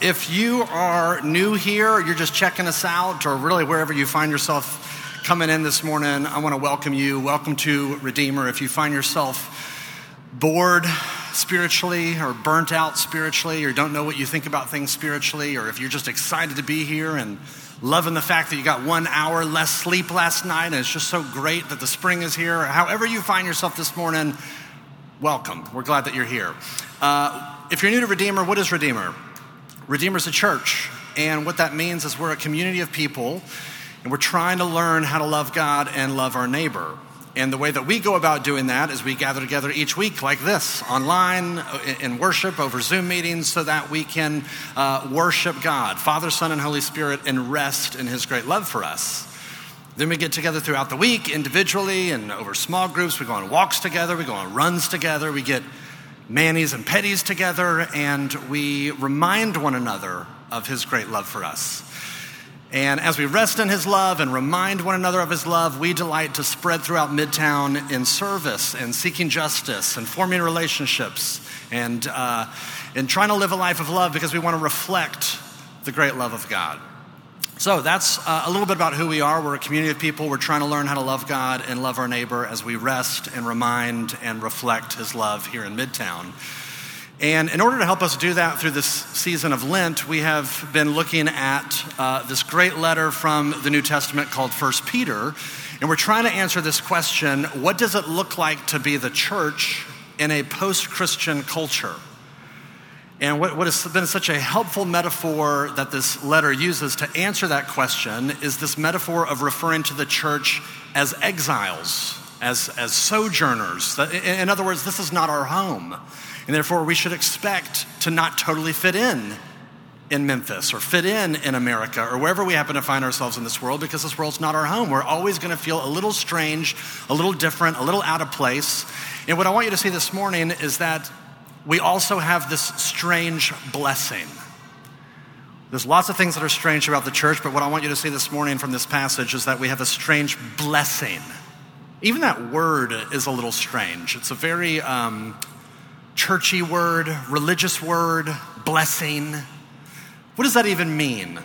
if you are new here, you're just checking us out, or really wherever you find yourself coming in this morning, I want to welcome you. Welcome to Redeemer. If you find yourself bored spiritually, or burnt out spiritually, or don't know what you think about things spiritually, or if you're just excited to be here and loving the fact that you got one hour less sleep last night, and it's just so great that the spring is here, however you find yourself this morning, welcome. We're glad that you're here. Uh, if you're new to Redeemer, what is Redeemer? Redeemer's a church, and what that means is we're a community of people, and we're trying to learn how to love God and love our neighbor. And the way that we go about doing that is we gather together each week like this, online, uh, in worship, over Zoom meetings, so that we can uh, worship God, Father, Son, and Holy Spirit, and rest in His great love for us. Then we get together throughout the week individually and over small groups. We go on walks together, we go on runs together, we get manis and petties together, and we remind one another of his great love for us. And as we rest in his love and remind one another of his love, we delight to spread throughout Midtown in service and seeking justice and forming relationships and, uh, and trying to live a life of love because we want to reflect the great love of God. So that's uh, a little bit about who we are. We're a community of people. We're trying to learn how to love God and love our neighbor as we rest and remind and reflect his love here in Midtown. And in order to help us do that through this season of Lent, we have been looking at uh, this great letter from the New Testament called First Peter. And we're trying to answer this question what does it look like to be the church in a post Christian culture? And what, what has been such a helpful metaphor that this letter uses to answer that question is this metaphor of referring to the church as exiles, as, as sojourners. In other words, this is not our home. And therefore, we should expect to not totally fit in in Memphis or fit in in America or wherever we happen to find ourselves in this world because this world's not our home. We're always going to feel a little strange, a little different, a little out of place. And what I want you to see this morning is that we also have this strange blessing. There's lots of things that are strange about the church, but what I want you to see this morning from this passage is that we have a strange blessing. Even that word is a little strange. It's a very um, churchy word, religious word, blessing. What does that even mean?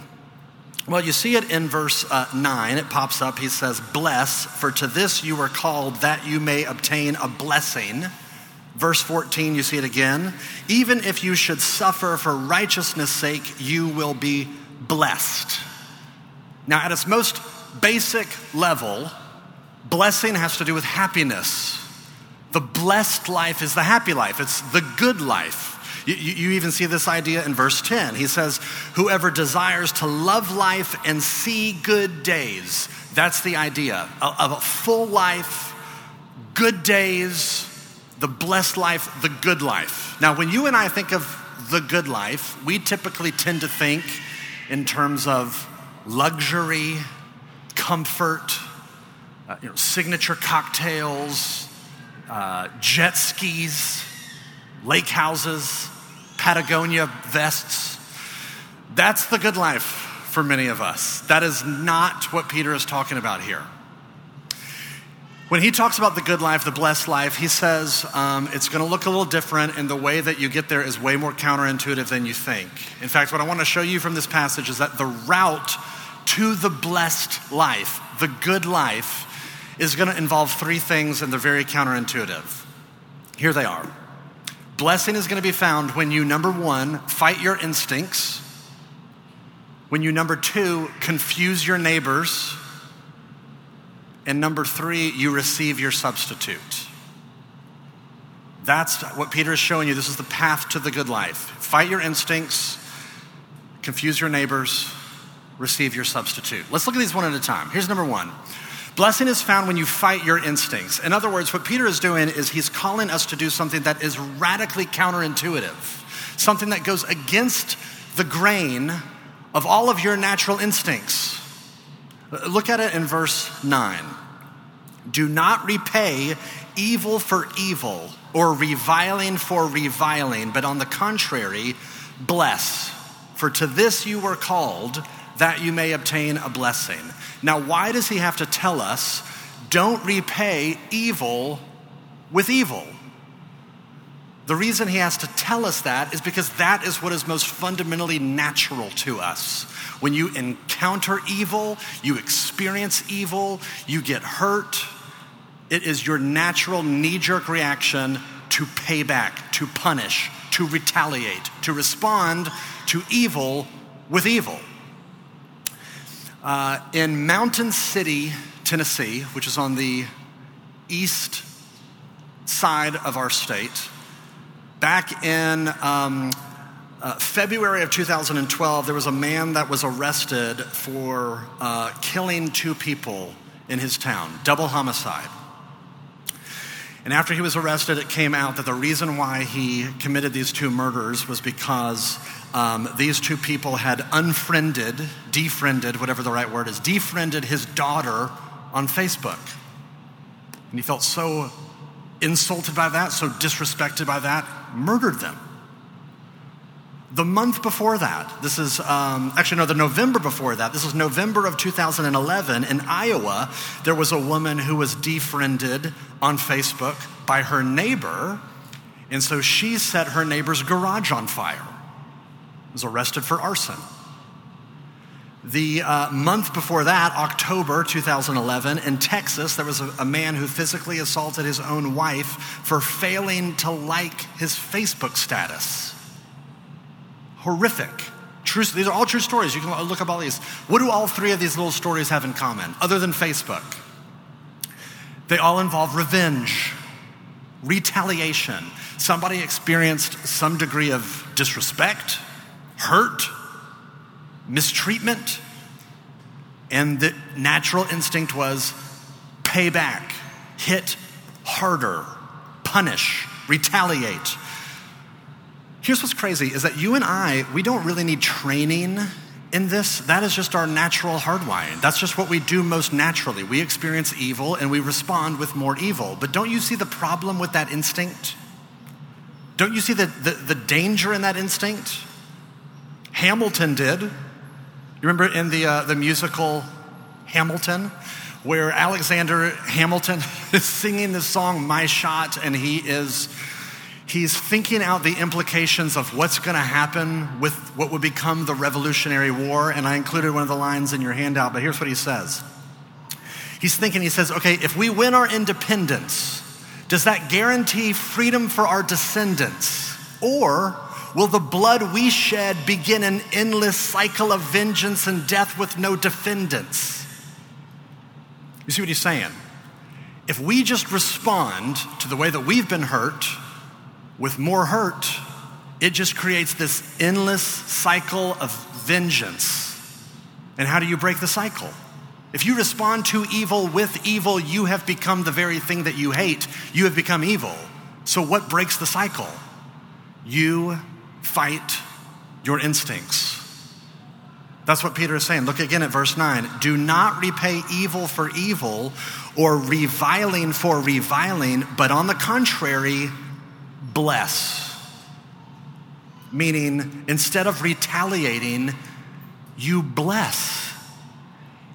Well, you see it in verse uh, 9. It pops up. He says, Bless, for to this you were called that you may obtain a blessing. Verse 14, you see it again. Even if you should suffer for righteousness' sake, you will be blessed. Now, at its most basic level, blessing has to do with happiness. The blessed life is the happy life, it's the good life. You, you, even see this idea in verse 10. He says, Whoever desires to love life and see good days. That's the idea of a full life, good days, the blessed life, the good life. Now, when you and I think of the good life, we typically tend to think in terms of luxury, comfort, uh, you know, signature cocktails, uh, jet skis, lake houses, Patagonia vests. That's the good life for many of us. That is not what Peter is talking about here. When he talks about the good life, the blessed life, he says um, it's going to look a little different, and the way that you get there is way more counterintuitive than you think. In fact, what I want to show you from this passage is that the route to the blessed life, the good life, is going to involve three things, and they're very counterintuitive. Here they are. Blessing is going to be found when you, number one, fight your instincts, when you, number two, confuse your neighbors and number three, you receive your substitute. That's what Peter is showing you. This is the path to the good life. Fight your instincts, confuse your neighbors, receive your substitute. Let's look at these one at a time. Here's number one Blessing is found when you fight your instincts. In other words, what Peter is doing is he's calling us to do something that is radically counterintuitive, something that goes against the grain of all of your natural instincts. Look at it in verse 9. Do not repay evil for evil or reviling for reviling, but on the contrary, bless. For to this you were called, that you may obtain a blessing. Now, why does he have to tell us, don't repay evil with evil? The reason he has to tell us that is because that is what is most fundamentally natural to us. When you encounter evil, you experience evil, you get hurt, it is your natural knee jerk reaction to pay back, to punish, to retaliate, to respond to evil with evil. Uh, in Mountain City, Tennessee, which is on the east side of our state, back in um, uh, February of 2012, there was a man that was arrested for uh, killing two people in his town, double homicide. And after he was arrested, it came out that the reason why he committed these two murders was because um, these two people had unfriended, defriended, whatever the right word is, defriended his daughter on Facebook. And he felt so insulted by that, so disrespected by that, murdered them. The month before that, this is um, actually, no, the November before that, this is November of 2011 in Iowa, there was a woman who was defriended on Facebook by her neighbor, and so she set her neighbor's garage on fire. Was arrested for arson. The uh, month before that, October 2011, in Texas, there was a, a man who physically assaulted his own wife for failing to like his Facebook status horrific. True, these are all true stories. You can look up all these. What do all three of these little stories have in common, other than Facebook? They all involve revenge, retaliation. Somebody experienced some degree of disrespect, hurt, mistreatment, and the natural instinct was pay back, hit harder, punish, retaliate. Here's what's crazy is that you and I, we don't really need training in this. That is just our natural hardwiring. That's just what we do most naturally. We experience evil and we respond with more evil. But don't you see the problem with that instinct? Don't you see the, the, the danger in that instinct? Hamilton did. You remember in the, uh, the musical Hamilton, where Alexander Hamilton is singing this song, My Shot, and he is he's thinking out the implications of what's going to happen with what would become the Revolutionary War. And I included one of the lines in your handout, but here's what he says. He's thinking, he says, okay, if we win our independence, does that guarantee freedom for our descendants? Or will the blood we shed begin an endless cycle of vengeance and death with no defendants? You see what he's saying? If we just respond to the way that we've been hurt, with more hurt, it just creates this endless cycle of vengeance. And how do you break the cycle? If you respond to evil with evil, you have become the very thing that you hate. You have become evil. So, what breaks the cycle? You fight your instincts. That's what Peter is saying. Look again at verse 9. Do not repay evil for evil or reviling for reviling, but on the contrary, bless. Meaning, instead of retaliating, you bless.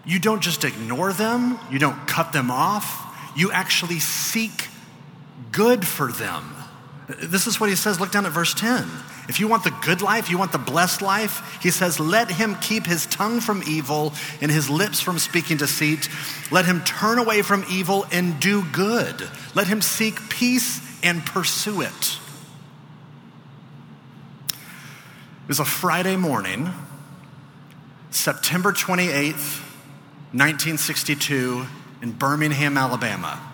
You don't just ignore them, you don't cut them off, you actually seek good for them. This is what he says. Look down at verse 10. If you want the good life, you want the blessed life, he says, let him keep his tongue from evil and his lips from speaking deceit. Let him turn away from evil and do good. Let him seek peace and pursue it. It was a Friday morning, September 28th, 1962, in Birmingham, Alabama.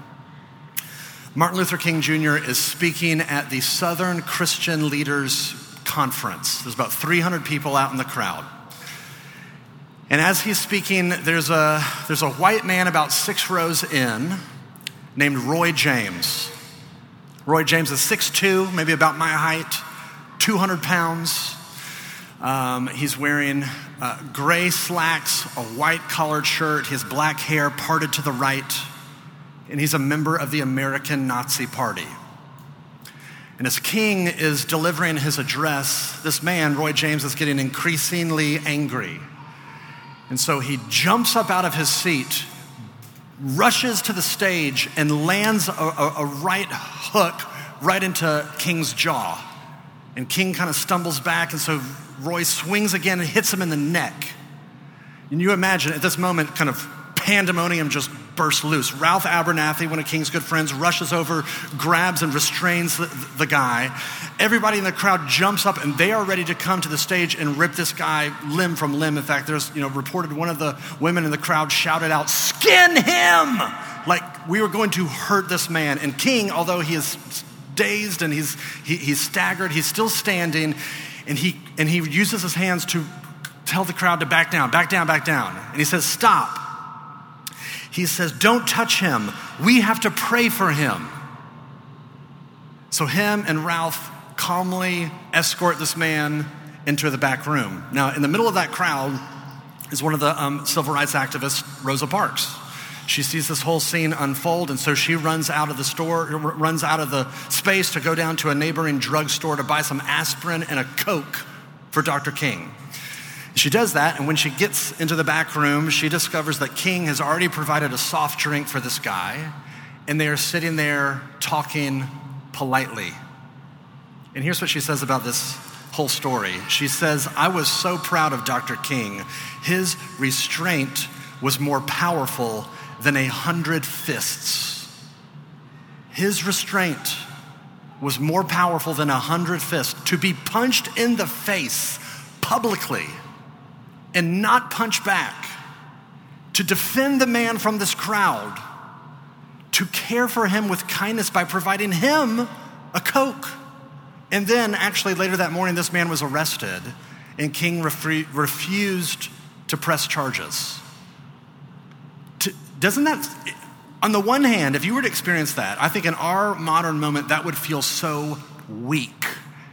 Martin Luther King Jr. is speaking at the Southern Christian Leaders Conference. There's about 300 people out in the crowd. And as he's speaking, there's a, there's a white man about six rows in named Roy James. Roy James is 6'2, maybe about my height, 200 pounds. Um, he's wearing uh, gray slacks, a white collared shirt, his black hair parted to the right, and he's a member of the American Nazi Party. And as King is delivering his address, this man, Roy James, is getting increasingly angry. And so he jumps up out of his seat rushes to the stage and lands a, a, a right hook right into King's jaw. And King kind of stumbles back, and so Roy swings again and hits him in the neck. And you imagine at this moment, kind of pandemonium just bursts loose. Ralph Abernathy, one of King's good friends, rushes over, grabs and restrains the, the, guy. Everybody in the crowd jumps up and they are ready to come to the stage and rip this guy limb from limb. In fact, there's, you know, reported one of the women in the crowd shouted out, Skin him! Like we were going to hurt this man. And King, although he is dazed and he's, he, he's staggered, he's still standing and he, and he uses his hands to tell the crowd to back down, back down, back down. And he says, Stop. He says, Don't touch him. We have to pray for him. So, him and Ralph calmly escort this man into the back room. Now, in the middle of that crowd is one of the um, civil rights activists, Rosa Parks. She sees this whole scene unfold, and so she runs out of the store, runs out of the space to go down to a neighboring drugstore to buy some aspirin and a Coke for Dr. King. She does that, and when she gets into the back room, she discovers that King has already provided a soft drink for this guy, and they are sitting there talking politely. And here's what she says about this whole story. She says, I was so proud of Dr. King. His restraint was more powerful than a hundred fists. His restraint was more powerful than a hundred fists. To be punched in the face publicly and not punch back, to defend the man from this crowd, to care for him with kindness by providing him a Coke. And then, actually, later that morning, this man was arrested, and King refre- refused to press charges. To, doesn't that, on the one hand, if you were to experience that, I think in our modern moment, that would feel so weak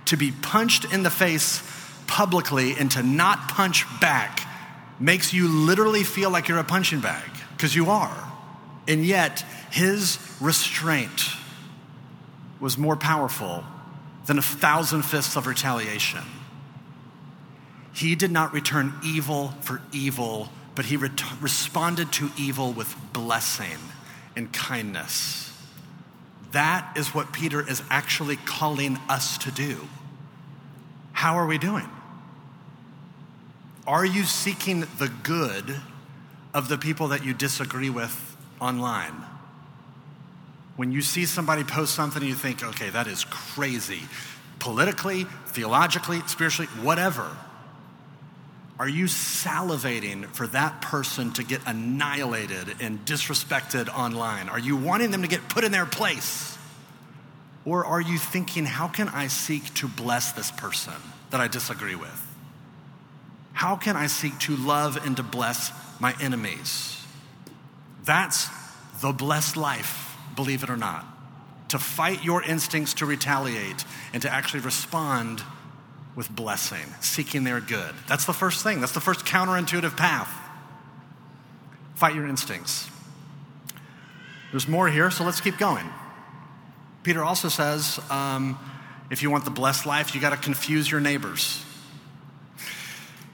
to be punched in the face publicly and to not punch back makes you literally feel like you're a punching bag, because you are. And yet, his restraint was more powerful than a thousand fists of retaliation. He did not return evil for evil, but he responded to evil with blessing and kindness. That is what Peter is actually calling us to do. How are we doing? Are you seeking the good of the people that you disagree with online? When you see somebody post something, you think, okay, that is crazy. Politically, theologically, spiritually, whatever. Are you salivating for that person to get annihilated and disrespected online? Are you wanting them to get put in their place? Or are you thinking, how can I seek to bless this person that I disagree with? How can I seek to love and to bless my enemies? That's the blessed life, believe it or not. To fight your instincts to retaliate and to actually respond with blessing, seeking their good. That's the first thing. That's the first counterintuitive path. Fight your instincts. There's more here, so let's keep going. Peter also says um, if you want the blessed life, you got to confuse your neighbors.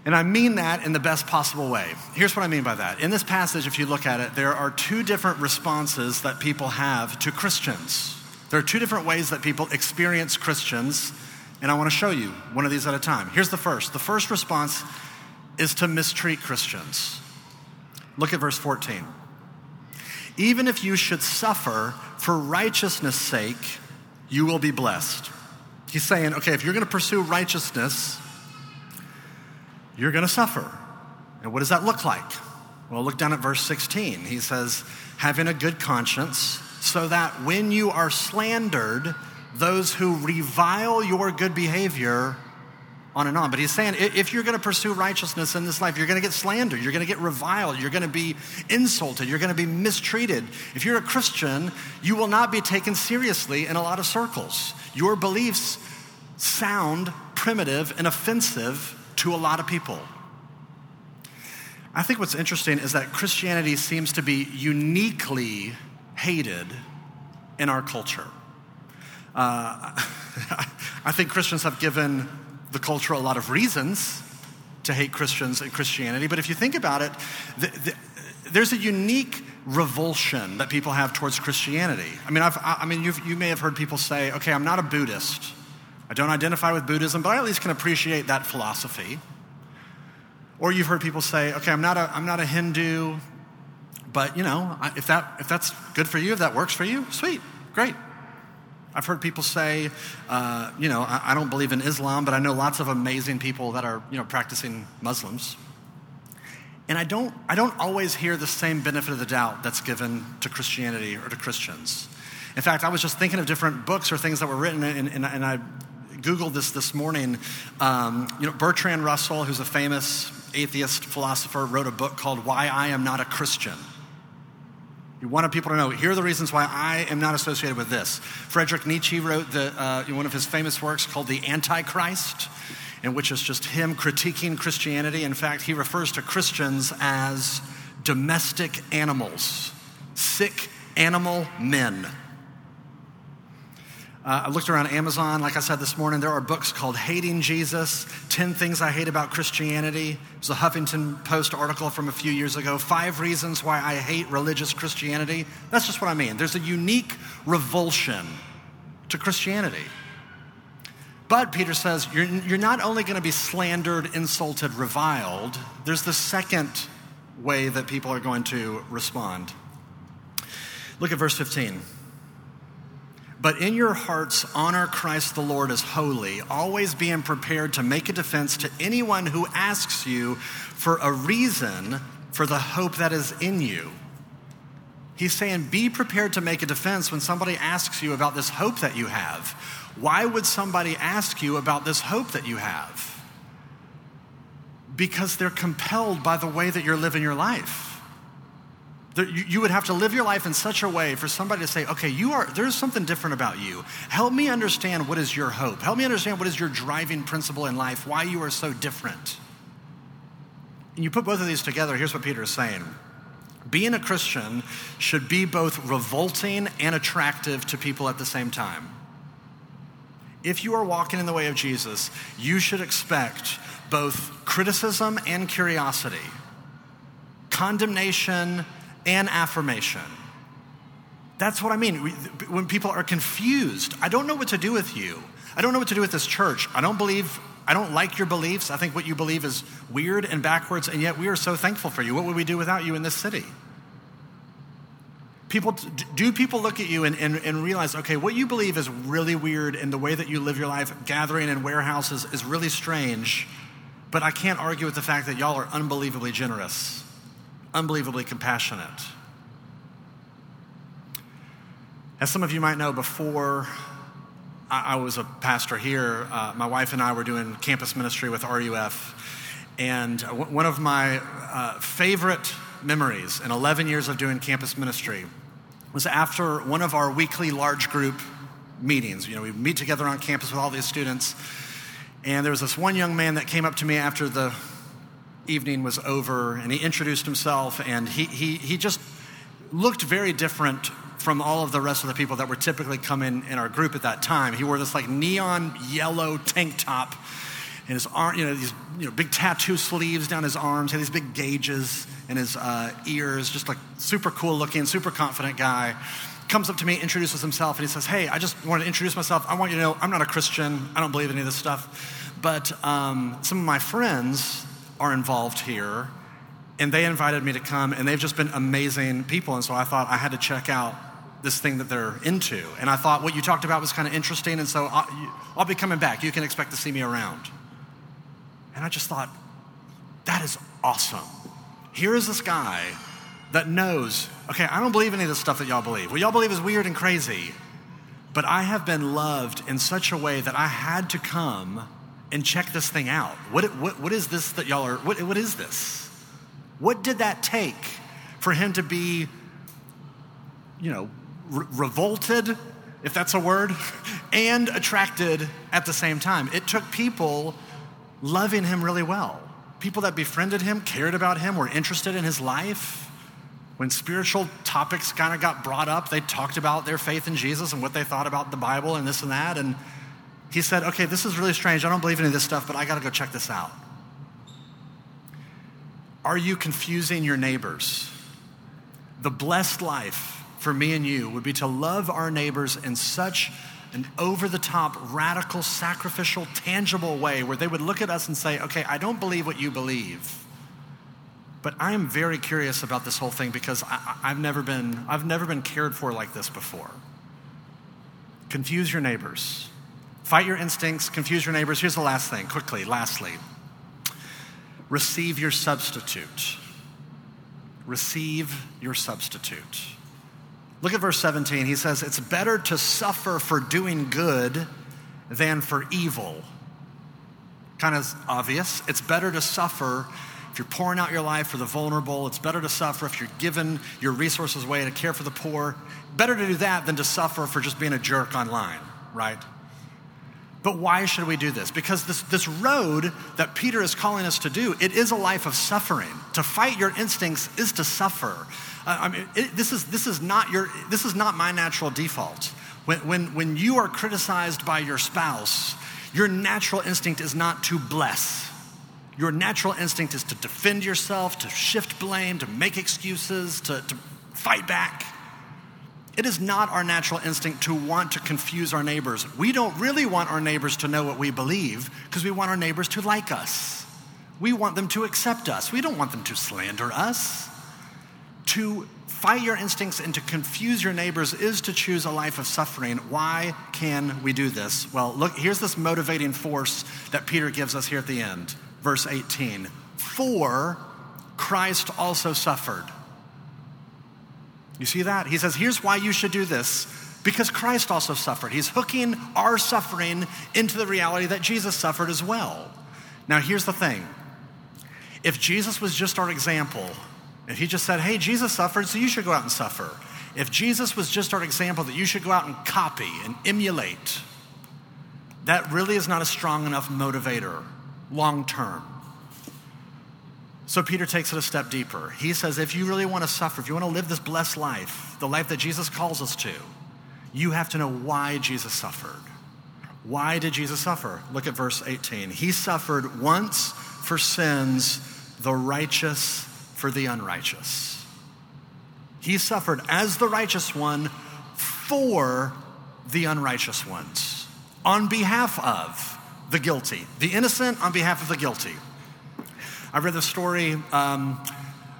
And I mean that in the best possible way. Here's what I mean by that. In this passage, if you look at it, there are two different responses that people have to Christians. There are two different ways that people experience Christians, and I want to show you one of these at a time. Here's the first the first response is to mistreat Christians. Look at verse 14. Even if you should suffer for righteousness' sake, you will be blessed. He's saying, okay, if you're going to pursue righteousness, you're going to suffer. And what does that look like? Well, look down at verse 16. He says, having a good conscience, so that when you are slandered, those who revile your good behavior, on and on. But he's saying if you're going to pursue righteousness in this life, you're going to get slandered, you're going to get reviled, you're going to be insulted, you're going to be mistreated. If you're a Christian, you will not be taken seriously in a lot of circles. Your beliefs sound primitive and offensive to a lot of people. I think what's interesting is that Christianity seems to be uniquely hated in our culture. Uh, I think Christians have given the culture a lot of reasons to hate Christians and Christianity, but if you think about it, the, the, there's a unique revulsion that people have towards Christianity. I mean, I've, I mean, you may have heard people say, okay, I'm not a Buddhist. I don't identify with Buddhism, but I at least can appreciate that philosophy. Or you've heard people say, okay, I'm not a, I'm not a Hindu, but you know, if, that, if that's good for you, if that works for you, sweet, great. I've heard people say, uh, you know, I, I don't believe in Islam, but I know lots of amazing people that are, you know, practicing Muslims. And I don't, I don't always hear the same benefit of the doubt that's given to Christianity or to Christians. In fact, I was just thinking of different books or things that were written, and, and, and I Googled this this morning. Um, you know, Bertrand Russell, who's a famous atheist philosopher, wrote a book called Why I Am Not a Christian. He wanted people to know here are the reasons why I am not associated with this. Friedrich Nietzsche wrote the, uh, one of his famous works called The Antichrist, in which is just him critiquing Christianity. In fact, he refers to Christians as domestic animals, sick animal men. Uh, I looked around Amazon, like I said this morning, there are books called Hating Jesus 10 Things I Hate About Christianity. It's a Huffington Post article from a few years ago. Five Reasons Why I Hate Religious Christianity. That's just what I mean. There's a unique revulsion to Christianity. But Peter says, you're, you're not only going to be slandered, insulted, reviled, there's the second way that people are going to respond. Look at verse 15. But in your hearts, honor Christ the Lord as holy, always being prepared to make a defense to anyone who asks you for a reason for the hope that is in you. He's saying, be prepared to make a defense when somebody asks you about this hope that you have. Why would somebody ask you about this hope that you have? Because they're compelled by the way that you're living your life you would have to live your life in such a way for somebody to say, okay, you are, there's something different about you. Help me understand what is your hope. Help me understand what is your driving principle in life, why you are so different. And you put both of these together, here's what Peter is saying. Being a Christian should be both revolting and attractive to people at the same time. If you are walking in the way of Jesus, you should expect both criticism and curiosity, condemnation and affirmation. That's what I mean. When people are confused, I don't know what to do with you. I don't know what to do with this church. I don't believe, I don't like your beliefs. I think what you believe is weird and backwards, and yet we are so thankful for you. What would we do without you in this city? People, do people look at you and, and, and realize, okay, what you believe is really weird, and the way that you live your life, gathering in warehouses, is really strange, but I can't argue with the fact that y'all are unbelievably generous unbelievably compassionate. As some of you might know, before I, was a pastor here, uh, my wife and I were doing campus ministry with RUF. And one of my uh, favorite memories in 11 years of doing campus ministry was after one of our weekly large group meetings. You know, we meet together on campus with all these students. And there was this one young man that came up to me after the evening was over and he introduced himself and he, he, he just looked very different from all of the rest of the people that were typically coming in our group at that time. He wore this like neon yellow tank top and his arm, you know, these you know, big tattoo sleeves down his arms, had these big gauges in his uh, ears, just like super cool looking, super confident guy. Comes up to me, introduces himself, and he says, Hey, I just want to introduce myself. I want you to know I'm not a Christian. I don't believe any of this stuff. But um, some of my friends are involved here. And they invited me to come, and they've just been amazing people. And so I thought I had to check out this thing that they're into. And I thought what you talked about was kind of interesting. And so I'll, I'll be coming back. You can expect to see me around. And I just thought, that is awesome. Here is this guy that knows, okay, I don't believe any of the stuff that y'all believe. What y'all believe is weird and crazy. But I have been loved in such a way that I had to come and check this thing out. What, what, what is this that y'all are, what, what is this? What did that take for him to be, you know, re- revolted, if that's a word, and attracted at the same time? It took people loving him really well. People that befriended him, cared about him, were interested in his life. When spiritual topics kind of got brought up, they talked about their faith in Jesus and what they thought about the Bible and this and that. And he said, Okay, this is really strange. I don't believe any of this stuff, but I got to go check this out. Are you confusing your neighbors? the blessed life for me and you would be to love our neighbors in such an over the top, radical, sacrificial, tangible way where they would look at us and say, okay, I don't believe what you believe. But I am very curious about this whole thing because I, have never been, I've never been cared for like this before. Confuse your neighbors. Fight your instincts, confuse your neighbors. Here's the last thing, quickly, lastly. Receive your substitute. Receive your substitute. Look at verse 17. He says, It's better to suffer for doing good than for evil. Kind of obvious. It's better to suffer if you're pouring out your life for the vulnerable. It's better to suffer if you're giving your resources away to care for the poor. Better to do that than to suffer for just being a jerk online, right? But why should we do this? Because this, this road that Peter is calling us to do, it is a life of suffering. To fight your instincts is to suffer. Uh, I mean, it, this, is, this, is not your, this is not my natural default. When, when, when you are criticized by your spouse, your natural instinct is not to bless. Your natural instinct is to defend yourself, to shift blame, to make excuses, to, to fight back. It is not our natural instinct to want to confuse our neighbors. We don't really want our neighbors to know what we believe because we want our neighbors to like us. We want them to accept us. We don't want them to slander us. To fight your instincts and to confuse your neighbors is to choose a life of suffering. Why can we do this? Well, look, here's this motivating force that Peter gives us here at the end. Verse 18 For Christ also suffered. You see that? He says, here's why you should do this because Christ also suffered. He's hooking our suffering into the reality that Jesus suffered as well. Now, here's the thing if Jesus was just our example, if he just said, hey, Jesus suffered, so you should go out and suffer. If Jesus was just our example that you should go out and copy and emulate, that really is not a strong enough motivator long term. So Peter takes it a step deeper. He says, if you really want to suffer, if you want to live this blessed life, the life that Jesus calls us to, you have to know why Jesus suffered. Why did Jesus suffer? Look at verse 18. He suffered once for sins, the righteous for the unrighteous. He suffered as the righteous one for the unrighteous ones, on behalf of the guilty, the innocent on behalf of the guilty. I read the story um,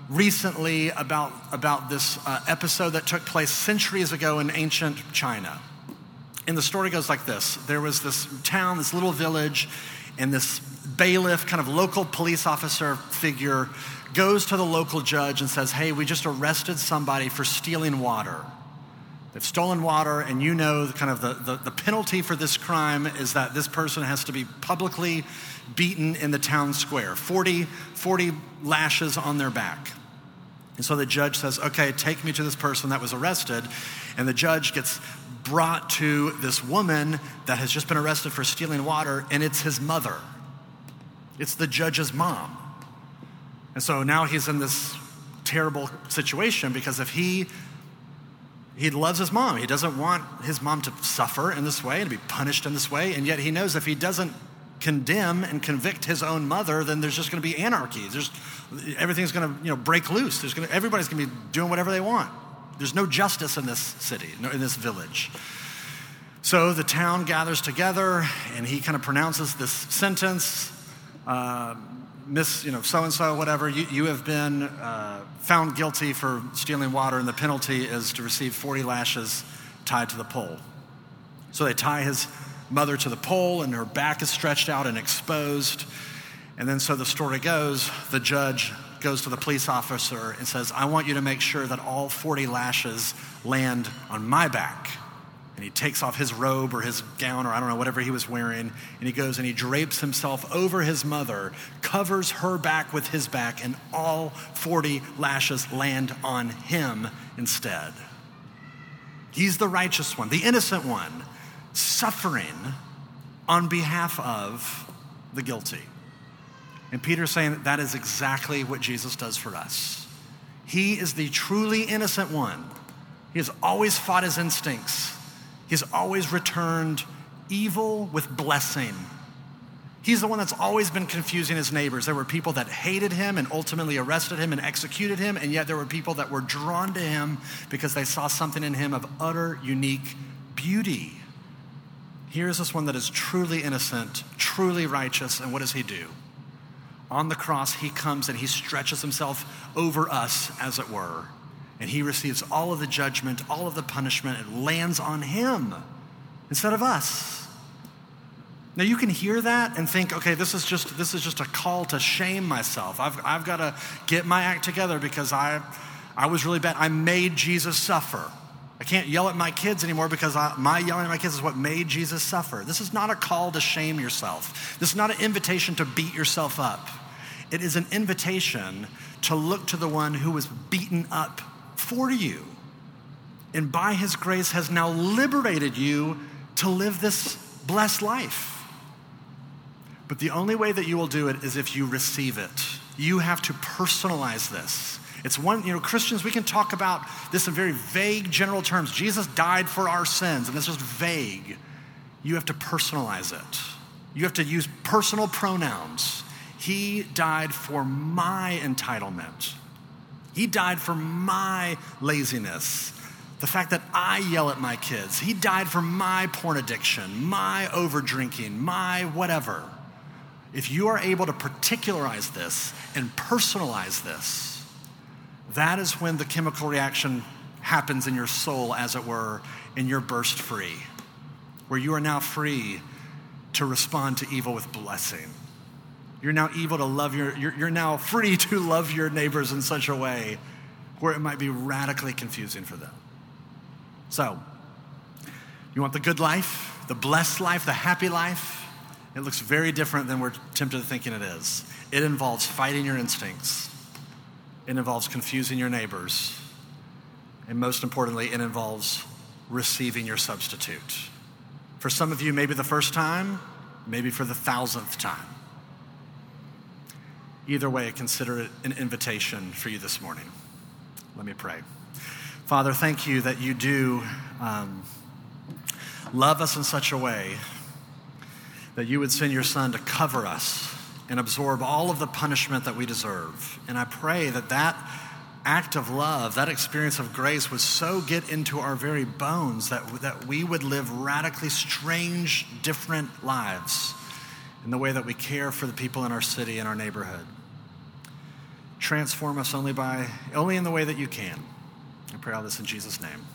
recently about, about this uh, episode that took place centuries ago in ancient China. And the story goes like this there was this town, this little village, and this bailiff, kind of local police officer figure, goes to the local judge and says, Hey, we just arrested somebody for stealing water. They've stolen water, and you know kind of the, the, the penalty for this crime is that this person has to be publicly beaten in the town square 40, 40 lashes on their back. And so the judge says, Okay, take me to this person that was arrested. And the judge gets brought to this woman that has just been arrested for stealing water, and it's his mother. It's the judge's mom. And so now he's in this terrible situation because if he he loves his mom. He doesn't want his mom to suffer in this way and to be punished in this way. And yet he knows if he doesn't condemn and convict his own mother, then there's just going to be anarchy. There's, everything's going to you know, break loose. There's to, everybody's going to be doing whatever they want. There's no justice in this city, in this village. So the town gathers together, and he kind of pronounces this sentence. Uh, Miss, you know, so and so, whatever, you, you have been uh, found guilty for stealing water, and the penalty is to receive 40 lashes tied to the pole. So they tie his mother to the pole, and her back is stretched out and exposed. And then, so the story goes the judge goes to the police officer and says, I want you to make sure that all 40 lashes land on my back. And he takes off his robe or his gown or I don't know, whatever he was wearing. And he goes and he drapes himself over his mother, covers her back with his back, and all 40 lashes land on him instead. He's the righteous one, the innocent one suffering on behalf of the guilty. And Peter's saying that that is exactly what Jesus does for us. He is the truly innocent one. He has always fought his instincts, he's always returned evil with blessing. He's the one that's always been confusing his neighbors. There were people that hated him and ultimately arrested him and executed him, and yet there were people that were drawn to him because they saw something in him of utter, unique beauty. Here's this one that is truly innocent, truly righteous, and what does he do? On the cross, he comes and he stretches himself over us, as it were, and he receives all of the judgment, all of the punishment. It lands on him instead of us. Now you can hear that and think, okay, this is just this is just a call to shame myself. I've, I've got to get my act together because I I was really bad. I made Jesus suffer. I can't yell at my kids anymore because I, my yelling at my kids is what made Jesus suffer. This is not a call to shame yourself. This is not an invitation to beat yourself up. It is an invitation to look to the one who was beaten up for you and by his grace has now liberated you to live this blessed life. But the only way that you will do it is if you receive it. You have to personalize this. It's one, you know, Christians, we can talk about this in very vague general terms. Jesus died for our sins, and it's just vague. You have to personalize it. You have to use personal pronouns. He died for my entitlement. He died for my laziness. The fact that I yell at my kids. He died for my porn addiction, my over drinking, my whatever. If you are able to particularize this and personalize this, that is when the chemical reaction happens in your soul, as it were, and you're burst free, where you are now free to respond to evil with blessing. You're now able to love your, you're, you're now free to love your neighbors in such a way where it might be radically confusing for them. So, you want the good life, the blessed life, the happy life? It looks very different than we're tempted to thinking it is. It involves fighting your instincts, it involves confusing your neighbors, and most importantly, it involves receiving your substitute. For some of you, maybe the first time, maybe for the thousandth time. Either way, consider it an invitation for you this morning. Let me pray. Father, thank you that you do um, love us in such a way that you would send your son to cover us and absorb all of the punishment that we deserve. And I pray that that act of love, that experience of grace would so get into our very bones that, that we would live radically strange, different lives in the way that we care for the people in our city and our neighborhood. Transform us only by only in the way that you can. I pray all this in Jesus' name.